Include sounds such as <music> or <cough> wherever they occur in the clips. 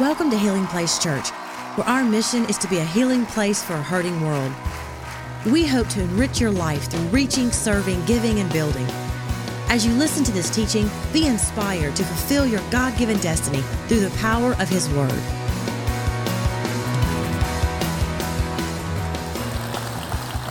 Welcome to Healing Place Church, where our mission is to be a healing place for a hurting world. We hope to enrich your life through reaching, serving, giving, and building. As you listen to this teaching, be inspired to fulfill your God given destiny through the power of His Word.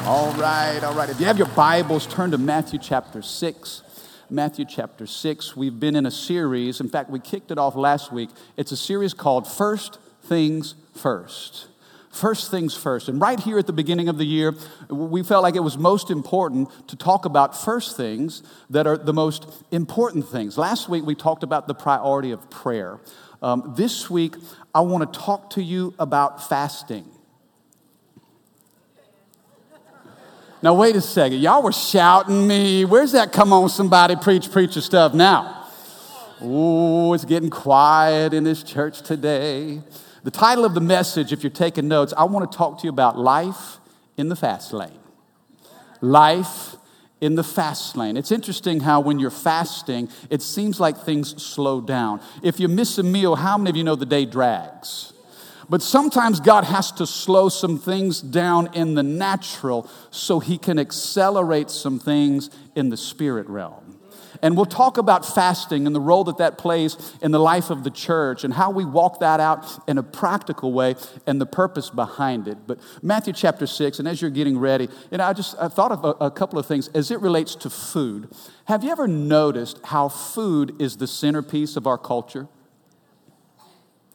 All right, all right. If you have your Bibles, turn to Matthew chapter 6. Matthew chapter 6. We've been in a series. In fact, we kicked it off last week. It's a series called First Things First. First things first. And right here at the beginning of the year, we felt like it was most important to talk about first things that are the most important things. Last week, we talked about the priority of prayer. Um, this week, I want to talk to you about fasting. Now, wait a second. Y'all were shouting me. Where's that come on, somebody preach, preacher stuff now? Oh, it's getting quiet in this church today. The title of the message, if you're taking notes, I want to talk to you about life in the fast lane. Life in the fast lane. It's interesting how when you're fasting, it seems like things slow down. If you miss a meal, how many of you know the day drags? But sometimes God has to slow some things down in the natural so he can accelerate some things in the spirit realm. And we'll talk about fasting and the role that that plays in the life of the church and how we walk that out in a practical way and the purpose behind it. But Matthew chapter 6, and as you're getting ready, you know, I just I thought of a, a couple of things as it relates to food. Have you ever noticed how food is the centerpiece of our culture?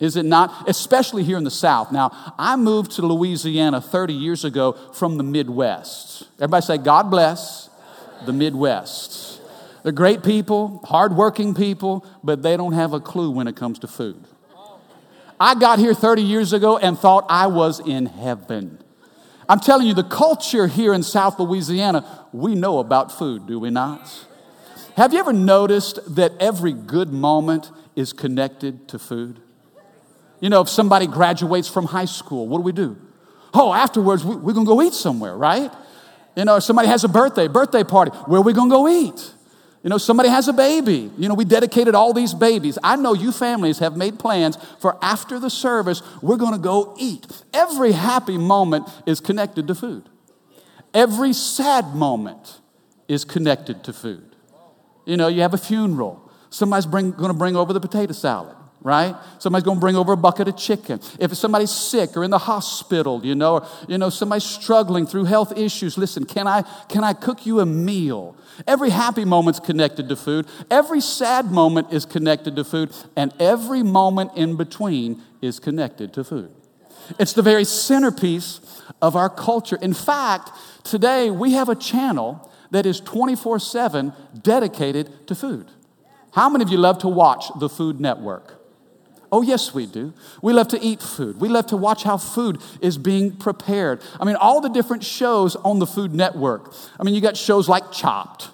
Is it not? Especially here in the South. Now, I moved to Louisiana 30 years ago from the Midwest. Everybody say, God bless the Midwest. They're great people, hardworking people, but they don't have a clue when it comes to food. I got here 30 years ago and thought I was in heaven. I'm telling you, the culture here in South Louisiana, we know about food, do we not? Have you ever noticed that every good moment is connected to food? You know, if somebody graduates from high school, what do we do? Oh, afterwards, we, are gonna go eat somewhere, right? You know, if somebody has a birthday, birthday party, where are we gonna go eat? You know, somebody has a baby. You know, we dedicated all these babies. I know you families have made plans for after the service, we're gonna go eat. Every happy moment is connected to food, every sad moment is connected to food. You know, you have a funeral, somebody's bring, gonna bring over the potato salad right? Somebody's going to bring over a bucket of chicken. If somebody's sick or in the hospital, you know, or, you know, somebody's struggling through health issues, listen, can I, can I cook you a meal? Every happy moment's connected to food. Every sad moment is connected to food. And every moment in between is connected to food. It's the very centerpiece of our culture. In fact, today we have a channel that is 24 7 dedicated to food. How many of you love to watch the Food Network? Oh, yes, we do. We love to eat food. We love to watch how food is being prepared. I mean, all the different shows on the Food Network. I mean, you got shows like Chopped,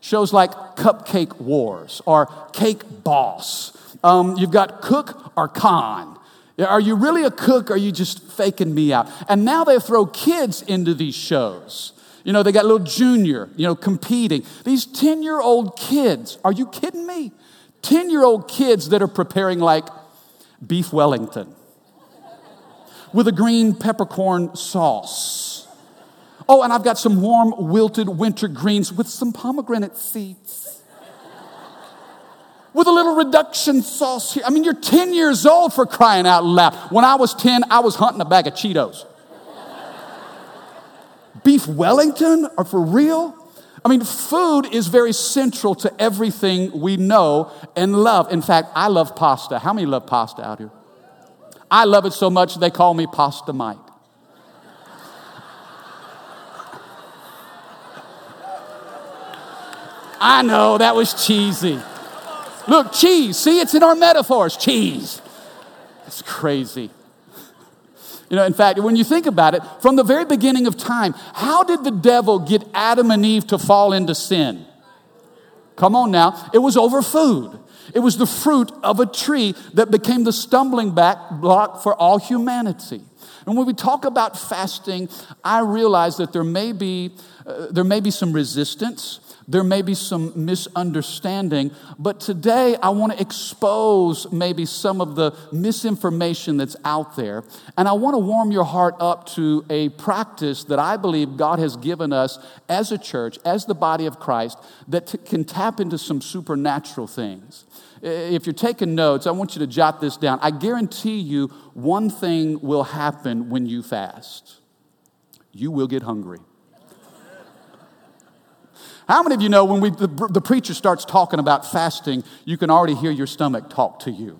shows like Cupcake Wars or Cake Boss. Um, you've got Cook or Con. Are you really a cook or are you just faking me out? And now they throw kids into these shows. You know, they got little junior, you know, competing. These 10 year old kids, are you kidding me? 10 year old kids that are preparing like beef Wellington with a green peppercorn sauce. Oh, and I've got some warm wilted winter greens with some pomegranate seeds. with a little reduction sauce here. I mean, you're 10 years old for crying out loud. When I was 10, I was hunting a bag of Cheetos. Beef Wellington? Are for real? I mean, food is very central to everything we know and love. In fact, I love pasta. How many love pasta out here? I love it so much they call me Pasta Mike. I know that was cheesy. Look, cheese. See, it's in our metaphors. Cheese. It's crazy. You know, in fact, when you think about it, from the very beginning of time, how did the devil get Adam and Eve to fall into sin? Come on now. It was over food. It was the fruit of a tree that became the stumbling block for all humanity. And when we talk about fasting, I realize that there may be, uh, there may be some resistance There may be some misunderstanding, but today I want to expose maybe some of the misinformation that's out there. And I want to warm your heart up to a practice that I believe God has given us as a church, as the body of Christ, that t- can tap into some supernatural things. If you're taking notes, I want you to jot this down. I guarantee you one thing will happen when you fast you will get hungry. How many of you know when we, the, the preacher starts talking about fasting, you can already hear your stomach talk to you?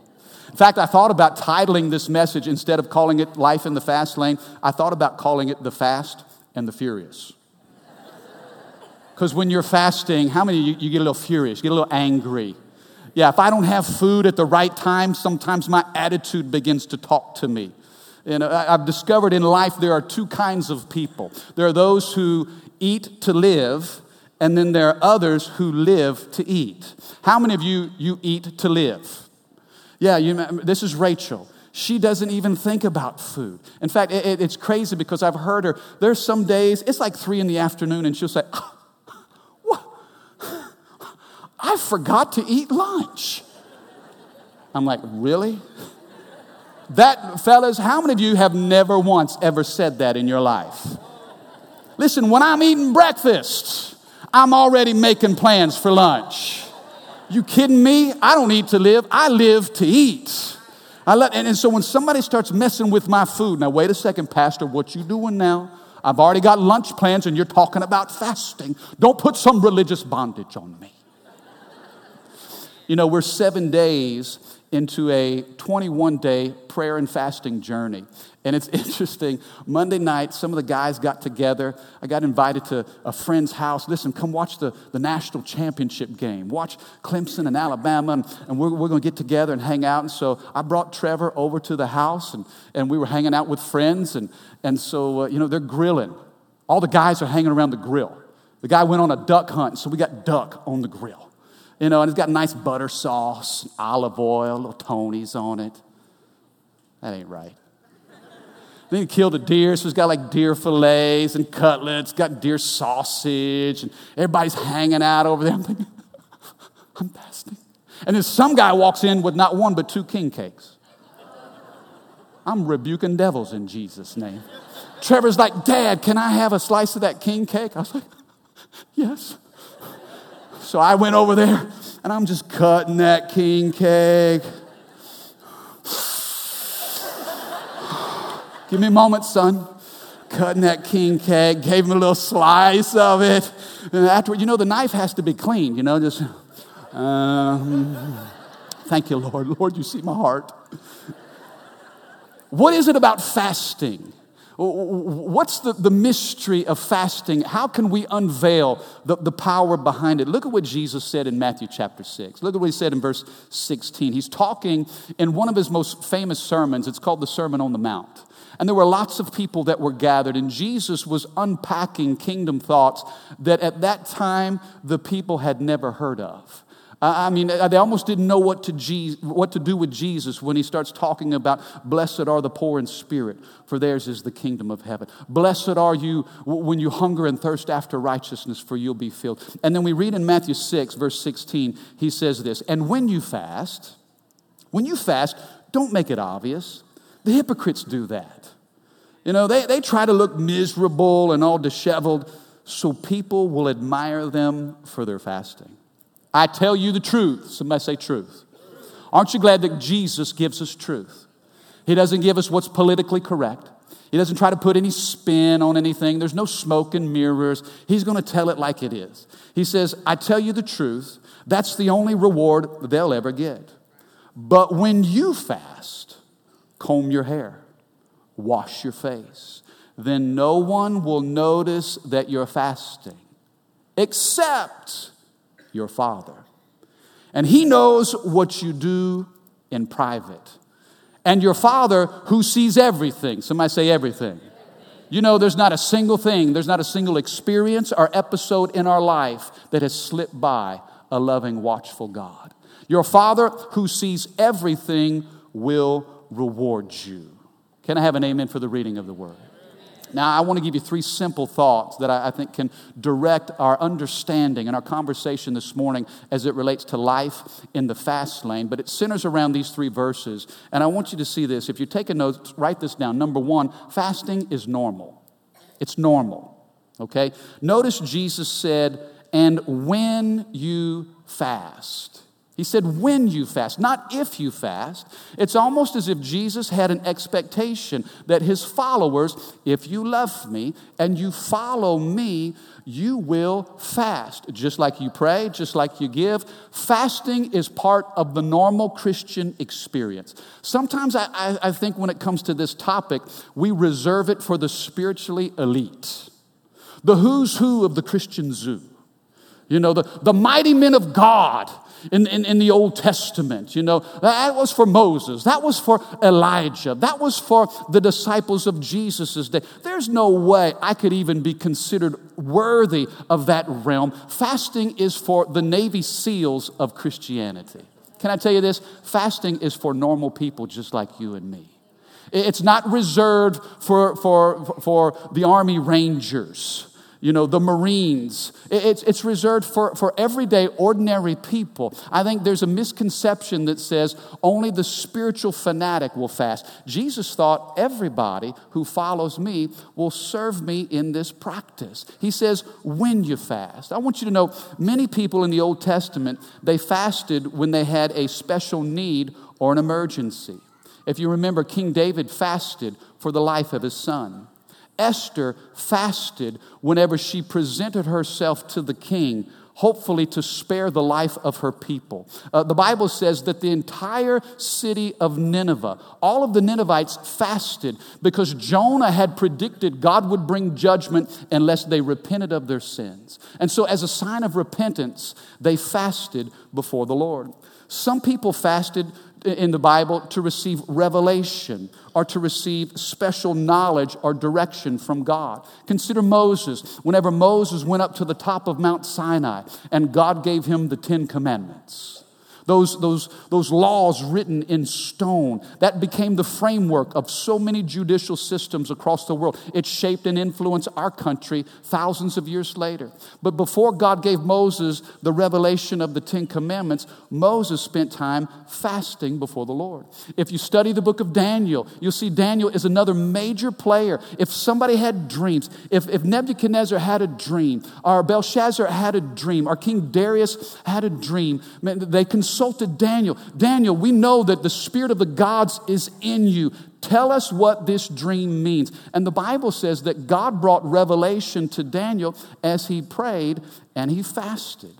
In fact, I thought about titling this message instead of calling it Life in the Fast Lane, I thought about calling it The Fast and the Furious. Because when you're fasting, how many you, you get a little furious, get a little angry? Yeah, if I don't have food at the right time, sometimes my attitude begins to talk to me. And I've discovered in life there are two kinds of people there are those who eat to live, and then there are others who live to eat. How many of you, you eat to live? Yeah, you, this is Rachel. She doesn't even think about food. In fact, it, it's crazy because I've heard her. There's some days, it's like three in the afternoon, and she'll say, <laughs> What? I forgot to eat lunch. I'm like, Really? That, fellas, how many of you have never once ever said that in your life? Listen, when I'm eating breakfast, I'm already making plans for lunch. You kidding me? I don't eat to live, I live to eat. I let, and, and so when somebody starts messing with my food, now wait a second, Pastor, what you doing now? I've already got lunch plans and you're talking about fasting. Don't put some religious bondage on me. You know, we're seven days into a 21 day prayer and fasting journey. And it's <laughs> interesting. Monday night, some of the guys got together. I got invited to a friend's house. Listen, come watch the, the national championship game. Watch Clemson and Alabama, and, and we're, we're going to get together and hang out. And so I brought Trevor over to the house, and, and we were hanging out with friends. And, and so, uh, you know, they're grilling. All the guys are hanging around the grill. The guy went on a duck hunt, so we got duck on the grill. You know, and it's got nice butter sauce, olive oil, little Tony's on it. That ain't right. Then he killed a deer, so it's got like deer fillets and cutlets, got deer sausage, and everybody's hanging out over there. I'm thinking, <laughs> I'm fasting. And then some guy walks in with not one but two king cakes. I'm rebuking devils in Jesus' name. Trevor's like, Dad, can I have a slice of that king cake? I was like, <laughs> Yes. So I went over there and I'm just cutting that king cake. Give me a moment, son. Cutting that king cake, gave him a little slice of it. And afterward, you know, the knife has to be clean, you know, just, um, thank you, Lord. Lord, you see my heart. What is it about fasting? What's the, the mystery of fasting? How can we unveil the, the power behind it? Look at what Jesus said in Matthew chapter 6. Look at what he said in verse 16. He's talking in one of his most famous sermons. It's called the Sermon on the Mount. And there were lots of people that were gathered, and Jesus was unpacking kingdom thoughts that at that time the people had never heard of. I mean, they almost didn't know what to, what to do with Jesus when he starts talking about, Blessed are the poor in spirit, for theirs is the kingdom of heaven. Blessed are you when you hunger and thirst after righteousness, for you'll be filled. And then we read in Matthew 6, verse 16, he says this And when you fast, when you fast, don't make it obvious. The hypocrites do that. You know, they, they try to look miserable and all disheveled so people will admire them for their fasting. I tell you the truth. Somebody say truth. Aren't you glad that Jesus gives us truth? He doesn't give us what's politically correct. He doesn't try to put any spin on anything. There's no smoke and mirrors. He's going to tell it like it is. He says, I tell you the truth. That's the only reward they'll ever get. But when you fast, comb your hair, wash your face, then no one will notice that you're fasting, except your Father. And He knows what you do in private. And your Father, who sees everything, somebody say everything. You know, there's not a single thing, there's not a single experience or episode in our life that has slipped by a loving, watchful God. Your Father, who sees everything, will reward you. Can I have an amen for the reading of the word? Now, I want to give you three simple thoughts that I, think can direct our understanding and our conversation this morning as it relates to life in the fast lane. But it centers around these three verses. And I want you to see this. If you're taking notes, write this down. Number one, fasting is normal. It's normal. Okay? Notice Jesus said, and when you fast. He said, when you fast, not if you fast. It's almost as if Jesus had an expectation that his followers, if you love me and you follow me, you will fast. Just like you pray, just like you give. Fasting is part of the normal Christian experience. Sometimes I, I, I think when it comes to this topic, we reserve it for the spiritually elite, the who's who of the Christian zoo. You know, the, the mighty men of God in, in, in, the Old Testament. You know, that was for Moses, that was for Elijah, that was for the disciples of Jesus' day. There's no way I could even be considered worthy of that realm. Fasting is for the Navy SEALs of Christianity. Can I tell you this? Fasting is for normal people just like you and me. It's not reserved for, for, for the Army Rangers you know, the Marines. It's, it's reserved for, for everyday, ordinary people. I think there's a misconception that says only the spiritual fanatic will fast. Jesus thought everybody who follows me will serve me in this practice. He says, when you fast. I want you to know many people in the Old Testament, they fasted when they had a special need or an emergency. If you remember, King David fasted for the life of his son. Esther fasted whenever she presented herself to the king, hopefully to spare the life of her people. Uh, the Bible says that the entire city of Nineveh, all of the Ninevites fasted because Jonah had predicted God would bring judgment unless they repented of their sins. And so, as a sign of repentance, they fasted before the Lord. Some people fasted in the Bible to receive revelation or to receive special knowledge or direction from God. Consider Moses. Whenever Moses went up to the top of Mount Sinai and God gave him the Ten Commandments those, those, those laws written in stone. That became the framework of so many judicial systems across the world. It shaped and influenced our country thousands of years later. But before God gave Moses the revelation of the Ten Commandments, Moses spent time fasting before the Lord. If you study the book of Daniel, you'll see Daniel is another major player. If somebody had dreams, if, if Nebuchadnezzar had a dream, or Belshazzar had a dream, or King Darius had a dream, they consulted consulted Daniel. Daniel, we know that the Spirit of the gods is in you. Tell us what this dream means. And the Bible says that God brought revelation to Daniel as he prayed and he fasted.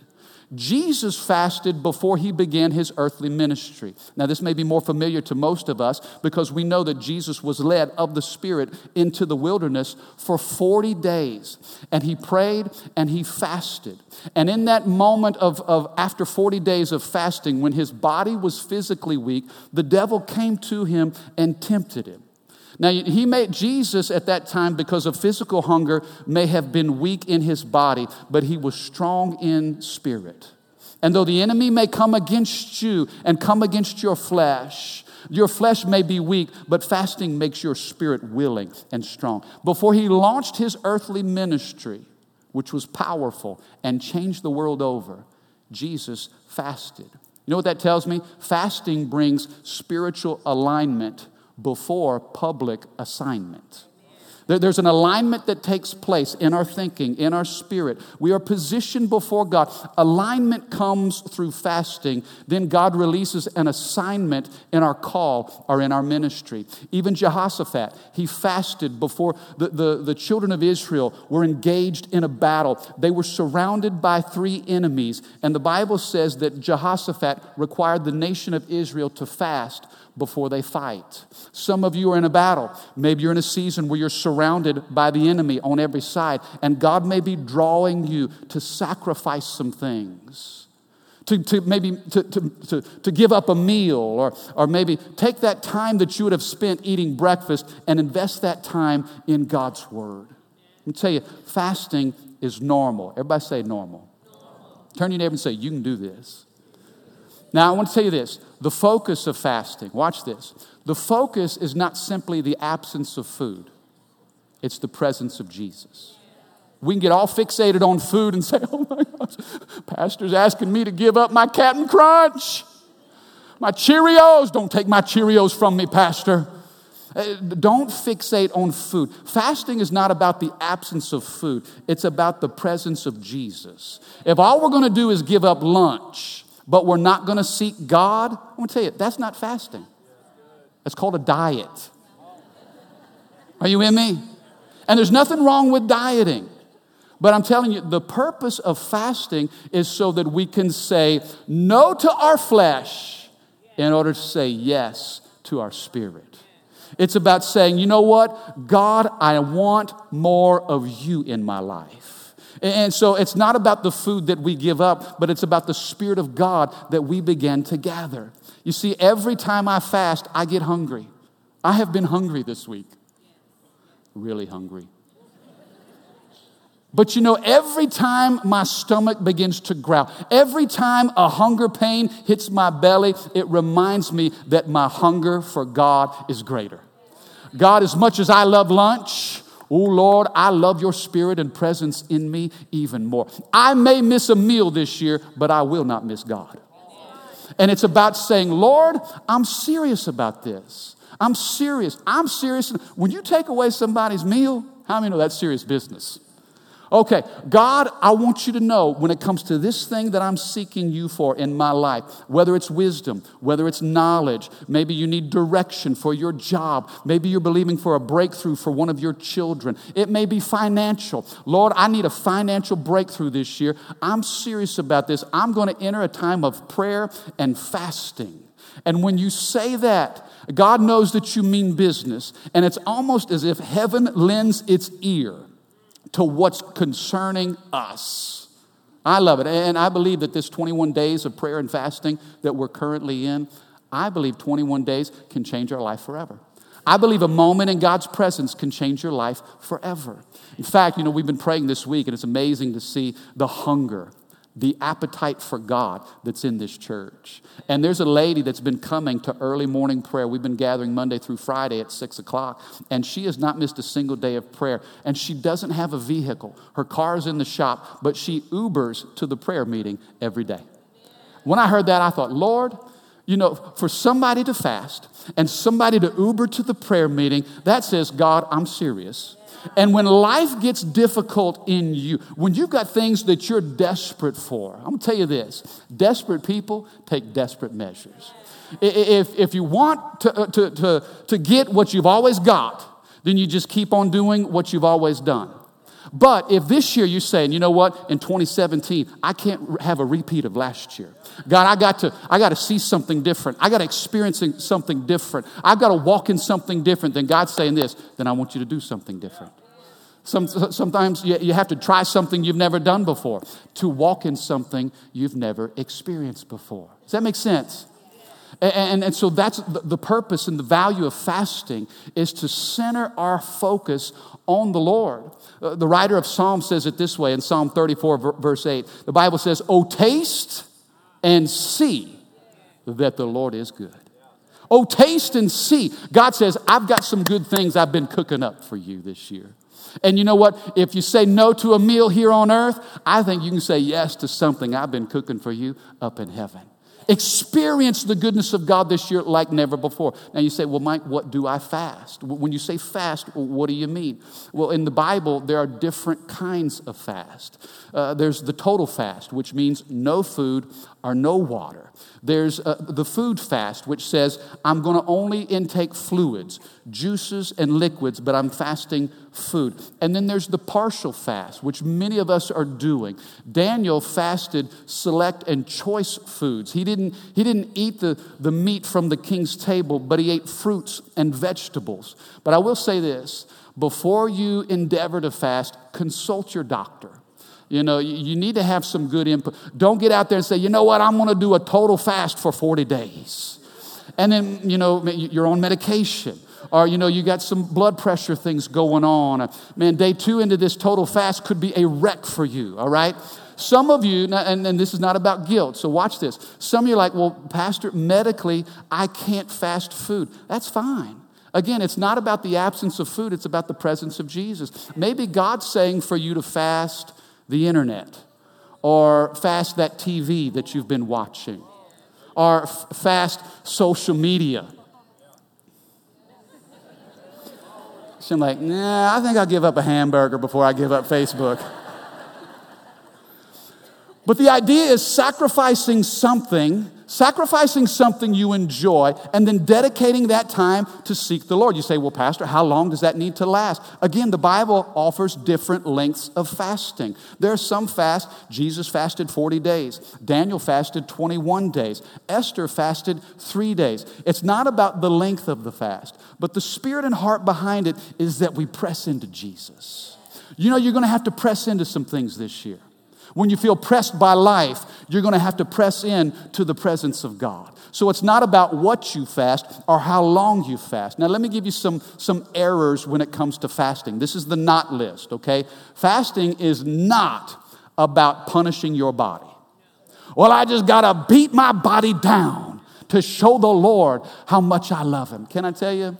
Jesus fasted before he began his earthly ministry. Now, this may be more familiar to most of us because we know that Jesus was led of the Spirit into the wilderness for 40 days. And he prayed and he fasted. And in that moment of, of after 40 days of fasting, when his body was physically weak, the devil came to him and tempted him. Now, he made Jesus at that time, because of physical hunger, may have been weak in his body, but he was strong in spirit. And though the enemy may come against you and come against your flesh, your flesh may be weak, but fasting makes your spirit willing and strong. Before he launched his earthly ministry, which was powerful and changed the world over, Jesus fasted. You know what that tells me? Fasting brings spiritual alignment before public assignment. There's an alignment that takes place in our thinking, in our spirit. We are positioned before God. Alignment comes through fasting. Then God releases an assignment in our call or in our ministry. Even Jehoshaphat, he fasted before the, the, the children of Israel were engaged in a battle. They were surrounded by three enemies. And the Bible says that Jehoshaphat required the nation of Israel to fast before they fight. Some of you are in a battle. Maybe you're in a season where you're surrounded by the enemy on every side, and God may be drawing you to sacrifice some things. To, to maybe to, to, to, to give up a meal or, or maybe take that time that you would have spent eating breakfast and invest that time in God's word. Let me tell you, fasting is normal. Everybody say normal. normal. Turn your neighbor and say, You can do this. Now, I want to tell you this the focus of fasting, watch this. The focus is not simply the absence of food. it's the presence of Jesus. We can get all fixated on food and <laughs> say, oh my gosh, Pastor's asking me to give up my Captain Crunch. My Cheerios. Don't take my Cheerios from me, Pastor. Uh, don't fixate on food. Fasting is not about the absence of food, it's about the presence of Jesus. If all we're going to do is give up lunch, but we're not going to seek God, I'm going to tell you, that's not fasting. That's called a diet. Are you in me? And there's nothing wrong with dieting. But I'm telling you, the purpose of fasting is so that we can say no to our flesh in order to say yes to our spirit. It's about saying, you know what? God, I want more of you in my life. And so it's not about the food that we give up, but it's about the Spirit of God that we begin to gather. You see, every time I fast, I get hungry. I have been hungry this week. Really hungry. But you know, every time my stomach begins to growl, every time a hunger pain hits my belly, it reminds me that my hunger for God is greater. God, as much as I love lunch, Oh Lord, I love your spirit and presence in me even more. I may miss a meal this year, but I will not miss God. And it's about saying, Lord, I'm serious about this. I'm serious. I'm serious. When you take away somebody's meal, how many know that's serious business? Okay, God, I want you to know when it comes to this thing that I'm seeking you for in my life, whether it's wisdom, whether it's knowledge, maybe you need direction for your job, maybe you're believing for a breakthrough for one of your children, it may be financial. Lord, I need a financial breakthrough this year. I'm serious about this. I'm going to enter a time of prayer and fasting. And when you say that, God knows that you mean business, and it's almost as if heaven lends its ear to what's concerning us. I love it. And I believe that this 21 days of prayer and fasting that we're currently in, I believe 21 days can change our life forever. I believe a moment in God's presence can change your life forever. In fact, you know, we've been praying this week, and it's amazing to see the hunger the appetite for God that's in this church. And there's a lady that's been coming to early morning prayer. We've been gathering Monday through Friday at six o'clock, and she has not missed a single day of prayer. And she doesn't have a vehicle. Her car is in the shop, but she Ubers to the prayer meeting every day. When I heard that, I thought, Lord, you know, for somebody to fast and somebody to Uber to the prayer meeting, that says, God, I'm serious. And when life gets difficult in you, when you've got things that you're desperate for, I'm gonna tell you this desperate people take desperate measures. If, if you want to, uh, to, to, to get what you've always got, then you just keep on doing what you've always done. But if this year you're saying, you know what, in 2017, I can't have a repeat of last year. God, I got to, I got to see something different. I got to experience something different. I've got to walk in something different. Then God's saying this, then I want you to do something different. Some, sometimes you, you have to try something you've never done before to walk in something you've never experienced before. Does that make sense? And, and, and, so that's the, the purpose and the value of fasting is to center our focus on the Lord. Uh, the writer of Psalm says it this way in Psalm 34, verse 8. The Bible says, Oh, taste and see that the Lord is good. Oh, taste and see. God says, I've got some good things I've been cooking up for you this year. And you know what? If you say no to a meal here on earth, I think you can say yes to something I've been cooking for you up in heaven experience the goodness of God this year like never before. Now you say, well, Mike, what do I fast? When you say fast, what do you mean? Well, in the Bible, there are different kinds of fast. Uh, there's the total fast, which means no food or no water. There's uh, the food fast, which says, I'm going to only intake fluids, juices, and liquids, but I'm fasting food. And then there's the partial fast, which many of us are doing. Daniel fasted select and choice foods. He didn't, he didn't eat the, the meat from the king's table, but he ate fruits and vegetables. But I will say this before you endeavor to fast, consult your doctor. You know, you need to have some good input. Don't get out there and say, you know what, I'm going to do a total fast for 40 days. And then, you know, you're on medication. Or you know you got some blood pressure things going on. Man day two into this total fast could be a wreck for you all right? Some of you and, and this is not about guilt so watch this. Some of you are like well pastor medically i can't fast food. That's fine. Again, it's not about the absence of food, it's about the presence of Jesus. Maybe God's saying for you to fast the internet or fast that TV that you've been watching or f- fast social media. So I'm like, nah, I think I'll give up a hamburger before I give up Facebook. but the idea is sacrificing something sacrificing something you enjoy and then dedicating that time to seek the Lord. You say, well, Pastor, how long does that need to last? Again, the Bible offers different lengths of fasting. There are some fast, Jesus fasted 40 days, Daniel fasted 21 days, Esther fasted three days. It's not about the length of the fast, but the spirit and heart behind it is that we press into Jesus. You know, you're going to have to press into some things this year. When you feel pressed by life, you're going to have to press in to the presence of God. So it's not about what you fast or how long you fast. Now, let me give you some, some errors when it comes to fasting. This is the not list, okay? Fasting is not about punishing your body. Well, I just got to beat my body down to show the Lord how much I love Him. Can I tell you?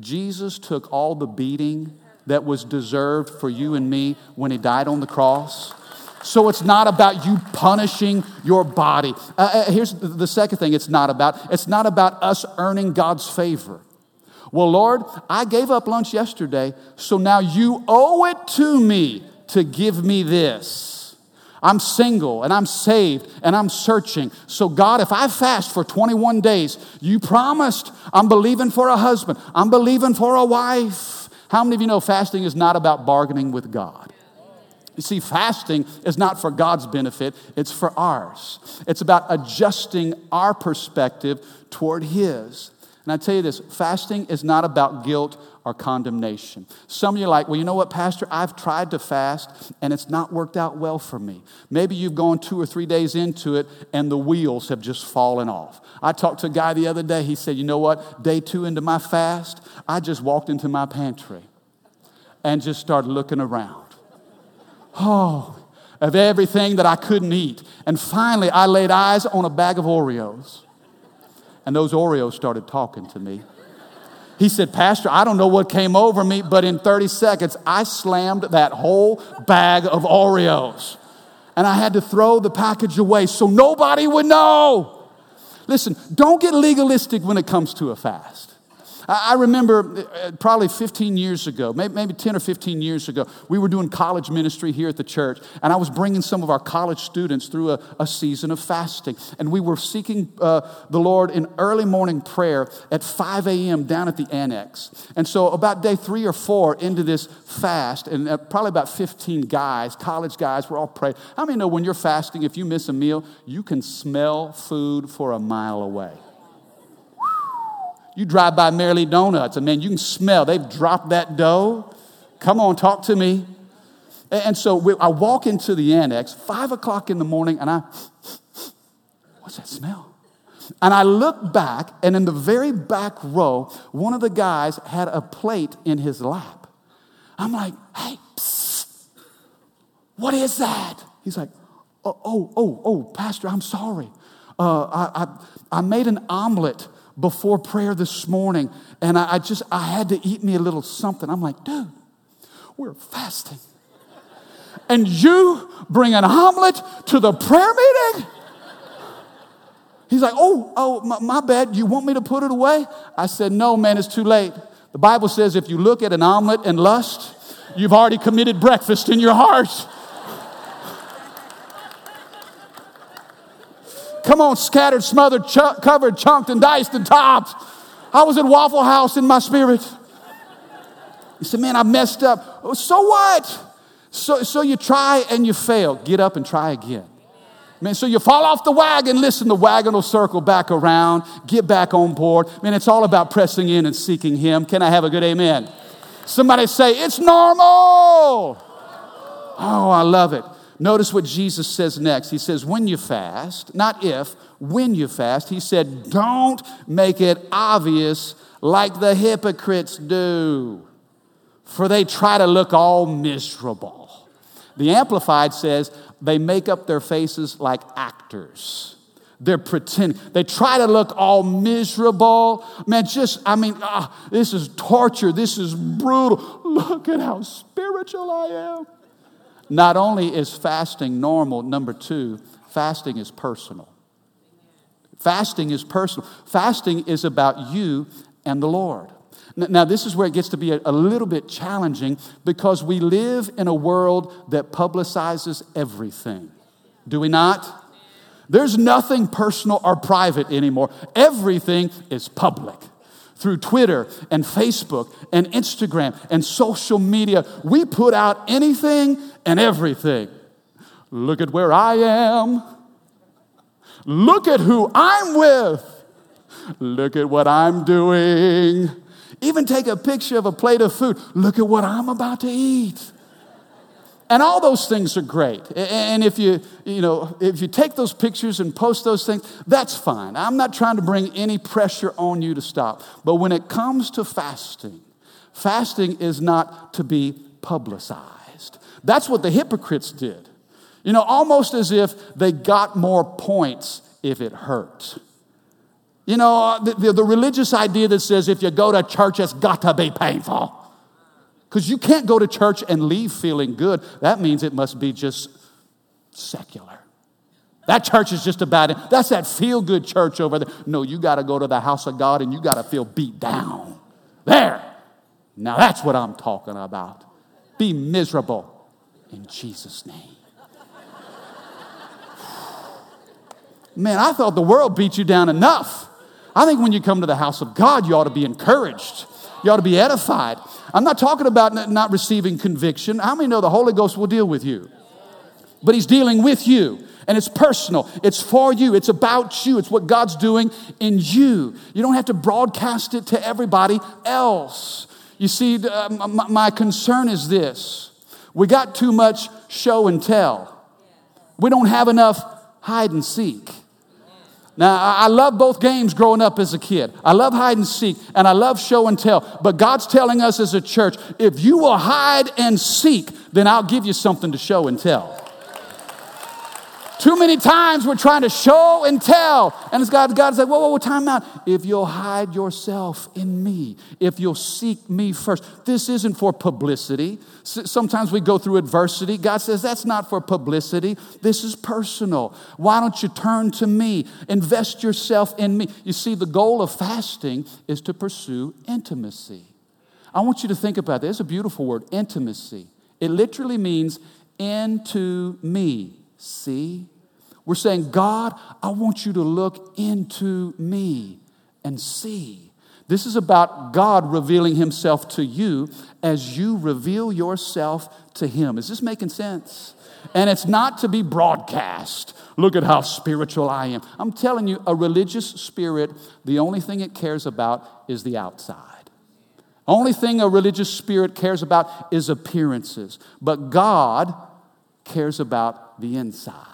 Jesus took all the beating that was deserved for you and me when He died on the cross. So it's not about you punishing your body. Uh, uh, here's the second thing it's not about it's not about us earning God's favor. Well, Lord, I gave up lunch yesterday, so now you owe it to me to give me this. I'm single and I'm saved and I'm searching. So, God, if I fast for 21 days, you promised I'm believing for a husband, I'm believing for a wife. How many of you know fasting is not about bargaining with God? You see, fasting is not for God's benefit, it's for ours. It's about adjusting our perspective toward His. And I tell you this fasting is not about guilt or condemnation. Some of you are like, well, you know what, Pastor? I've tried to fast and it's not worked out well for me. Maybe you've gone two or three days into it and the wheels have just fallen off. I talked to a guy the other day. He said, you know what? Day two into my fast, I just walked into my pantry and just started looking around oh, of everything that I couldn't eat. And finally, I laid eyes on a bag of Oreos. And those Oreos started talking to me. He said, Pastor, I don't know what came over me, but in 30 seconds, I slammed that whole bag of Oreos. And I had to throw the package away so nobody would know. Listen, don't get legalistic when it comes to a fast. I remember uh, probably 15 years ago, maybe 10 or 15 years ago, we were doing college ministry here at the church, and I was bringing some of our college students through a, a season of fasting. And we were seeking uh, the Lord in early morning prayer at 5 a.m. down at the annex. And so, about day three or four into this fast, and uh, probably about 15 guys, college guys, were all praying. How many know when you're fasting, if you miss a meal, you can smell food for a mile away? You drive by Mary Lee Donuts, and man, you can smell they've dropped that dough. Come on, talk to me. And so we, I walk into the annex, five o'clock in the morning, and I, what's that smell? And I look back, and in the very back row, one of the guys had a plate in his lap. I'm like, hey, psst, what is that? He's like, oh, oh, oh, oh Pastor, I'm sorry. Uh, I, I, I made an omelet before prayer this morning, and I, I just I had to eat me a little something. I'm like, dude, we're fasting. And you bring an omelet to the prayer meeting? He's like, oh, oh, my, my bad. You want me to put it away? I said, no, man, it's too late. The Bible says if you look at an omelet and lust, you've already committed breakfast in your heart. Come on, scattered, smothered, ch- covered, chunked, and diced and topped. I was at Waffle House in my spirit. He said, Man, I messed up. Oh, so what? So, so you try and you fail. Get up and try again. Man, so you fall off the wagon. Listen, the wagon will circle back around. Get back on board. Man, it's all about pressing in and seeking Him. Can I have a good amen? Somebody say, It's normal. Oh, I love it. Notice what Jesus says next. He says, When you fast, not if, when you fast, he said, Don't make it obvious like the hypocrites do, for they try to look all miserable. The Amplified says, They make up their faces like actors. They're pretending. They try to look all miserable. Man, just, I mean, ah, this is torture. This is brutal. Look at how spiritual I am. Not only is fasting normal, number two, fasting is personal. Fasting is personal. Fasting is about you and the Lord. Now, this is where it gets to be a, little bit challenging because we live in a world that publicizes everything. Do we not? There's nothing personal or private anymore. Everything is public. Through Twitter and Facebook and Instagram and social media, we put out anything and everything. Look at where I am. Look at who I'm with. Look at what I'm doing. Even take a picture of a plate of food. Look at what I'm about to eat. And all those things are great. And if you, you know, if you take those pictures and post those things, that's fine. I'm not trying to bring any pressure on you to stop. But when it comes to fasting, fasting is not to be publicized. That's what the hypocrites did. You know, almost as if they got more points if it hurt. You know, the, the, the religious idea that says if you go to church, it's got to be painful. Because you can't go to church and leave feeling good. That means it must be just secular. That church is just about it. That's that feel good church over there. No, you got to go to the house of God and you got to feel beat down. There. Now that's what I'm talking about. Be miserable in Jesus' name. <sighs> Man, I thought the world beat you down enough. I think when you come to the house of God, you ought to be encouraged. You ought to be edified. I'm not talking about not receiving conviction. How many know the Holy Ghost will deal with you? But He's dealing with you. And it's personal. It's for you. It's about you. It's what God's doing in you. You don't have to broadcast it to everybody else. You see, uh, my concern is this we got too much show and tell, we don't have enough hide and seek. Now, I love both games growing up as a kid. I love hide and seek, and I love show and tell. But God's telling us as a church if you will hide and seek, then I'll give you something to show and tell. Too many times we're trying to show and tell. And God, God's like, whoa, whoa, whoa, time out. If you'll hide yourself in me, if you'll seek me first, this isn't for publicity. Sometimes we go through adversity. God says, that's not for publicity. This is personal. Why don't you turn to me? Invest yourself in me. You see, the goal of fasting is to pursue intimacy. I want you to think about this. It's a beautiful word, intimacy. It literally means into me. See? We're saying, God, I want you to look into me and see. This is about God revealing himself to you as you reveal yourself to him. Is this making sense? And it's not to be broadcast. Look at how spiritual I am. I'm telling you, a religious spirit, the only thing it cares about is the outside. Only thing a religious spirit cares about is appearances. But God cares about the inside.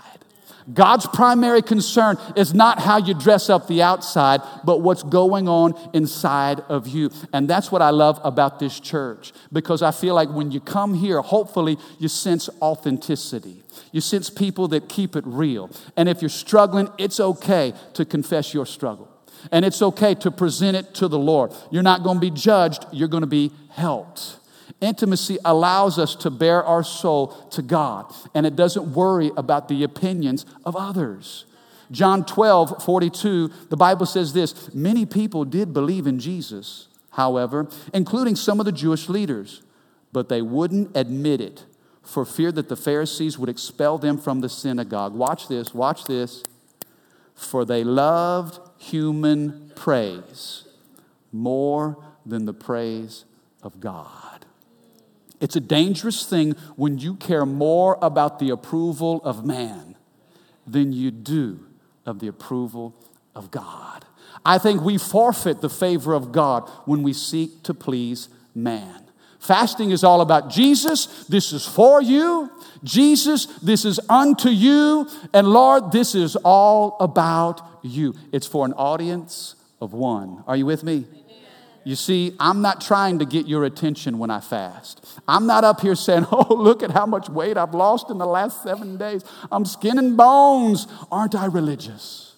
God's primary concern is not how you dress up the outside, but what's going on inside of you. And that's what I love about this church because I feel like when you come here, hopefully you sense authenticity. You sense people that keep it real. And if you're struggling, it's okay to confess your struggle. And it's okay to present it to the Lord. You're not going to be judged, you're going to be helped. Intimacy allows us to bare our soul to God, and it doesn't worry about the opinions of others. John 12, 42, the Bible says this Many people did believe in Jesus, however, including some of the Jewish leaders, but they wouldn't admit it for fear that the Pharisees would expel them from the synagogue. Watch this, watch this. For they loved human praise more than the praise of God. It's a dangerous thing when you care more about the approval of man than you do of the approval of God. I think we forfeit the favor of God when we seek to please man. Fasting is all about Jesus, this is for you. Jesus, this is unto you. And Lord, this is all about you. It's for an audience of one. Are you with me? You see, I'm not trying to get your attention when I fast. I'm not up here saying, <laughs> oh, look at how much weight I've lost in the last seven days. I'm skin and bones. Aren't I religious?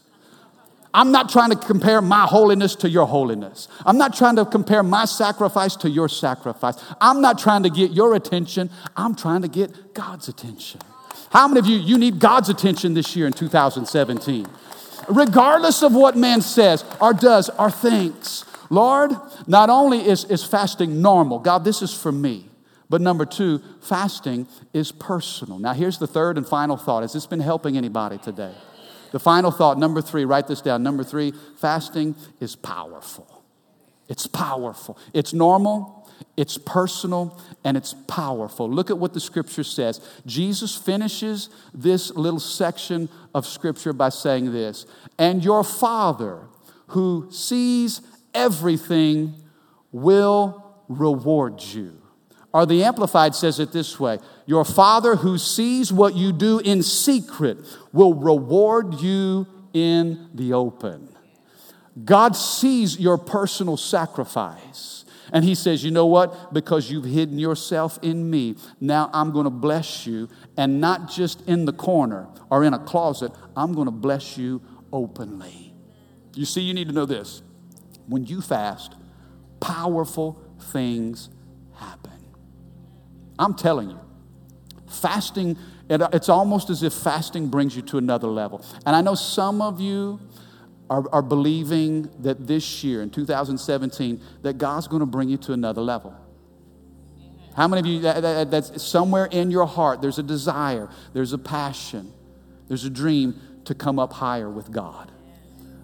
I'm not trying to compare my holiness to your holiness. I'm not trying to compare my sacrifice to your sacrifice. I'm not trying to get your attention. I'm trying to get God's attention. How many of you, you need God's attention this year in 2017? Regardless of what man says or does or thinks, Lord, not only is, is fasting normal, God, this is for me. But number two, fasting is personal. Now, here's the third and final thought. Has this been helping anybody today? The final thought, number three, write this down. Number three, fasting is powerful. It's powerful. It's normal, it's personal, and it's powerful. Look at what the scripture says. Jesus finishes this little section of scripture by saying this And your Father, who sees everything, will reward you. Or the Amplified says it this way Your Father who sees what you do in secret will reward you in the open. God sees your personal sacrifice. And He says, You know what? Because you've hidden yourself in me, now I'm going to bless you. And not just in the corner or in a closet, I'm going to bless you openly. You see, you need to know this. When you fast, powerful things happen. I'm telling you, fasting, it's almost as if fasting brings you to another level. And I know some of you are, are believing that this year, in 2017, that God's going to bring you to another level. How many of you, that, that, that's somewhere in your heart, there's a desire, there's a passion, there's a dream to come up higher with God?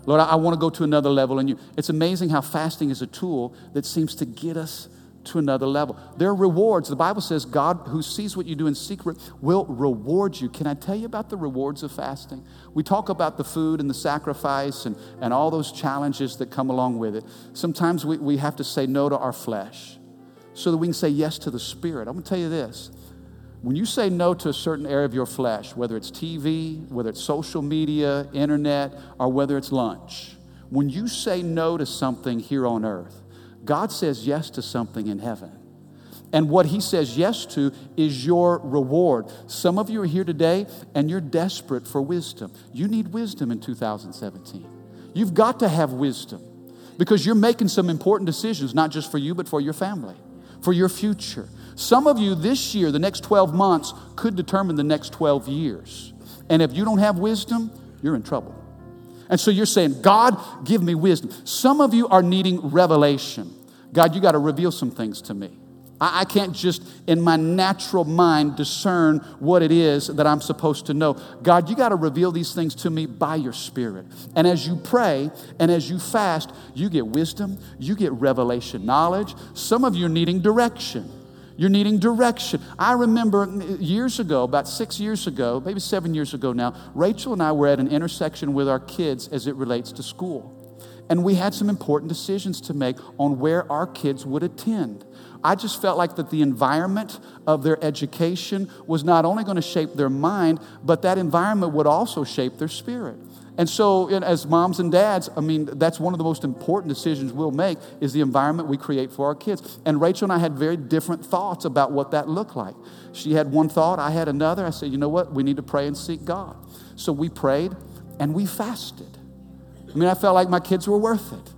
Lord, I, I want to go to another level in you. It's amazing how fasting is a tool that seems to get us to another level. There are rewards. The Bible says God who sees what you do in secret will reward you. Can I tell you about the rewards of fasting? We talk about the food and the sacrifice and, and all those challenges that come along with it. Sometimes we, we have to say no to our flesh so that we can say yes to the Spirit. I'm going to tell you this. When you say no to a certain area of your flesh, whether it's TV, whether it's social media, internet, or whether it's lunch, when you say no to something here on earth, God says yes to something in heaven. And what he says yes to is your reward. Some of you are here today and you're desperate for wisdom. You need wisdom in 2017. You've got to have wisdom because you're making some important decisions, not just for you, but for your family, for your future. Some of you this year, the next 12 months, could determine the next 12 years. And if you don't have wisdom, you're in trouble. And so you're saying, God, give me wisdom. Some of you are needing revelation. God, you got to reveal some things to me. I, can't just, in my natural mind, discern what it is that I'm supposed to know. God, you got to reveal these things to me by your Spirit. And as you pray and as you fast, you get wisdom, you get revelation knowledge. Some of you are needing direction. You're needing direction. I remember years ago, about six years ago, maybe seven years ago now, Rachel and I were at an intersection with our kids as it relates to school. And we had some important decisions to make on where our kids would attend. I just felt like that the environment of their education was not only going to shape their mind, but that environment would also shape their spirit. And so, as moms and dads, I mean, that's one of the most important decisions we'll make is the environment we create for our kids. And Rachel and I had very different thoughts about what that looked like. She had one thought, I had another. I said, you know what? We need to pray and seek God. So we prayed and we fasted. I mean, I felt like my kids were worth it.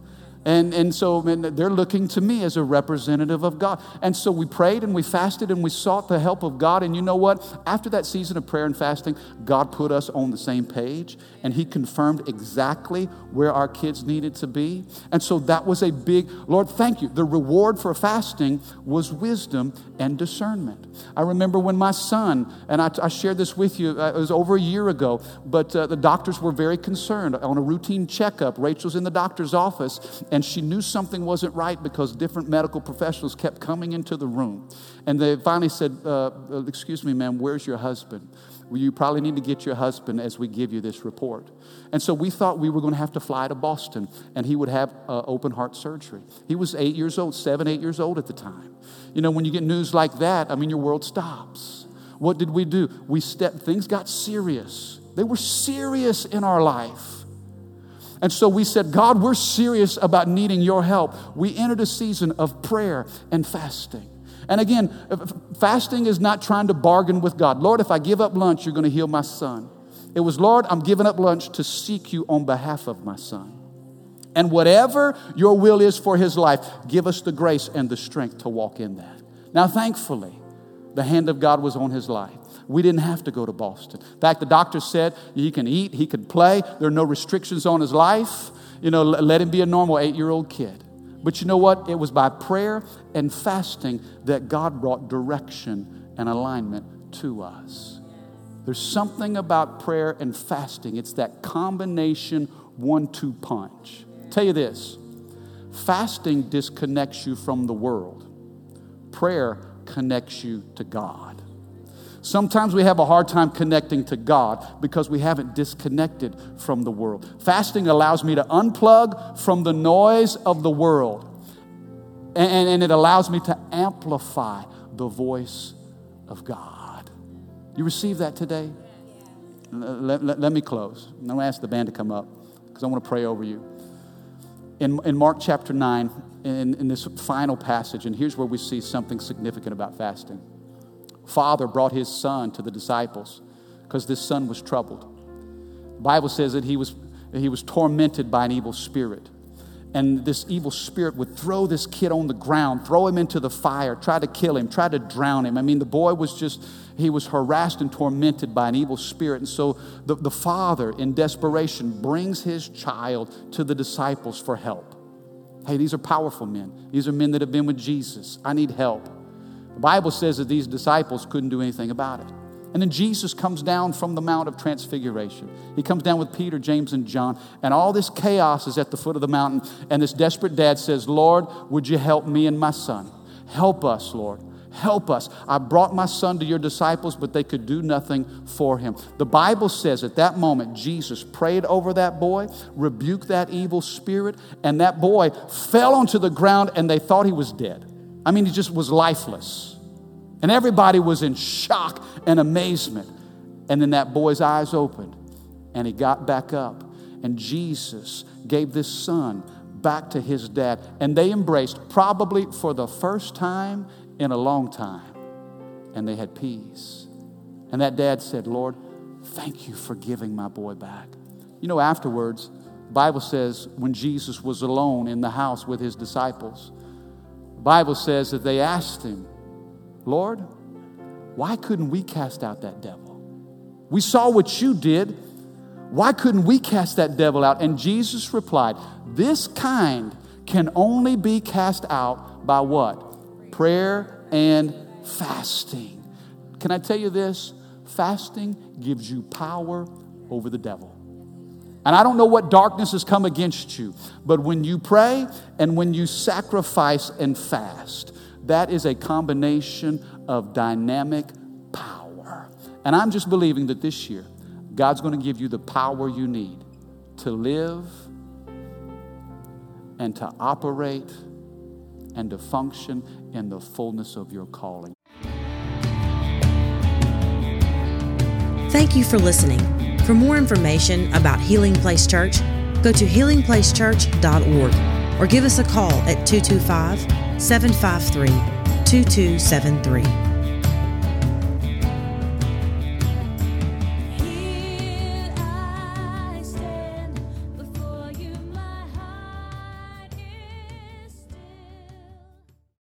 And, and so they're looking to me as a representative of God. And so we prayed and we fasted and we sought the help of God. And you know what? After that season of prayer and fasting, God put us on the same page and He confirmed exactly where our kids needed to be. And so that was a big, Lord, thank you. The reward for fasting was wisdom and discernment. I remember when my son, and I, I shared this with you, uh, it was over a year ago, but uh, the doctors were very concerned on a routine checkup. Rachel's in the doctor's office. And and she knew something wasn't right because different medical professionals kept coming into the room. And they finally said, uh, uh, Excuse me, ma'am, where's your husband? Well, you probably need to get your husband as we give you this report. And so we thought we were going to have to fly to Boston and he would have uh, open heart surgery. He was eight years old, seven, eight years old at the time. You know, when you get news like that, I mean, your world stops. What did we do? We stepped, things got serious. They were serious in our life. And so we said, God, we're serious about needing your help. We entered a season of prayer and fasting. And again, fasting is not trying to bargain with God. Lord, if I give up lunch, you're going to heal my son. It was, Lord, I'm giving up lunch to seek you on behalf of my son. And whatever your will is for his life, give us the grace and the strength to walk in that. Now, thankfully, the hand of God was on his life. We didn't have to go to Boston. In fact, the doctor said he can eat, he can play, there are no restrictions on his life. You know, let him be a normal eight year old kid. But you know what? It was by prayer and fasting that God brought direction and alignment to us. There's something about prayer and fasting, it's that combination one two punch. tell you this fasting disconnects you from the world, prayer connects you to God. Sometimes we have a hard time connecting to God because we haven't disconnected from the world. Fasting allows me to unplug from the noise of the world, and, and, it allows me to amplify the voice of God. You receive that today? Let, let, let me close. I'm going to ask the band to come up because I want to pray over you. In, in Mark chapter 9, in, in this final passage, and here's where we see something significant about fasting. Father brought his son to the disciples because this son was troubled. The Bible says that he was, he was tormented by an evil spirit. And this evil spirit would throw this kid on the ground, throw him into the fire, try to kill him, try to drown him. I mean, the boy was just, he was harassed and tormented by an evil spirit. And so the, the father, in desperation, brings his child to the disciples for help. Hey, these are powerful men. These are men that have been with Jesus. I need help. The Bible says that these disciples couldn't do anything about it. And then Jesus comes down from the Mount of Transfiguration. He comes down with Peter, James, and John, and all this chaos is at the foot of the mountain. And this desperate dad says, Lord, would you help me and my son? Help us, Lord. Help us. I brought my son to your disciples, but they could do nothing for him. The Bible says at that moment, Jesus prayed over that boy, rebuked that evil spirit, and that boy fell onto the ground and they thought he was dead. I mean, he just was lifeless. And everybody was in shock and amazement. And then that boy's eyes opened and he got back up. And Jesus gave this son back to his dad. And they embraced, probably for the first time in a long time. And they had peace. And that dad said, Lord, thank you for giving my boy back. You know, afterwards, Bible says when Jesus was alone in the house with his disciples, Bible says that they asked him, Lord, why couldn't we cast out that devil? We saw what you did. Why couldn't we cast that devil out? And Jesus replied, This kind can only be cast out by what? prayer and fasting. Can I tell you this? Fasting gives you power over the devil. And I don't know what darkness has come against you, but when you pray and when you sacrifice and fast, that is a combination of dynamic power. And I'm just believing that this year, God's going to give you the power you need to live and to operate and to function in the fullness of your calling. Thank you for listening. For more information about Healing Place Church, go to healingplacechurch.org or give us a call at 225 753 2273.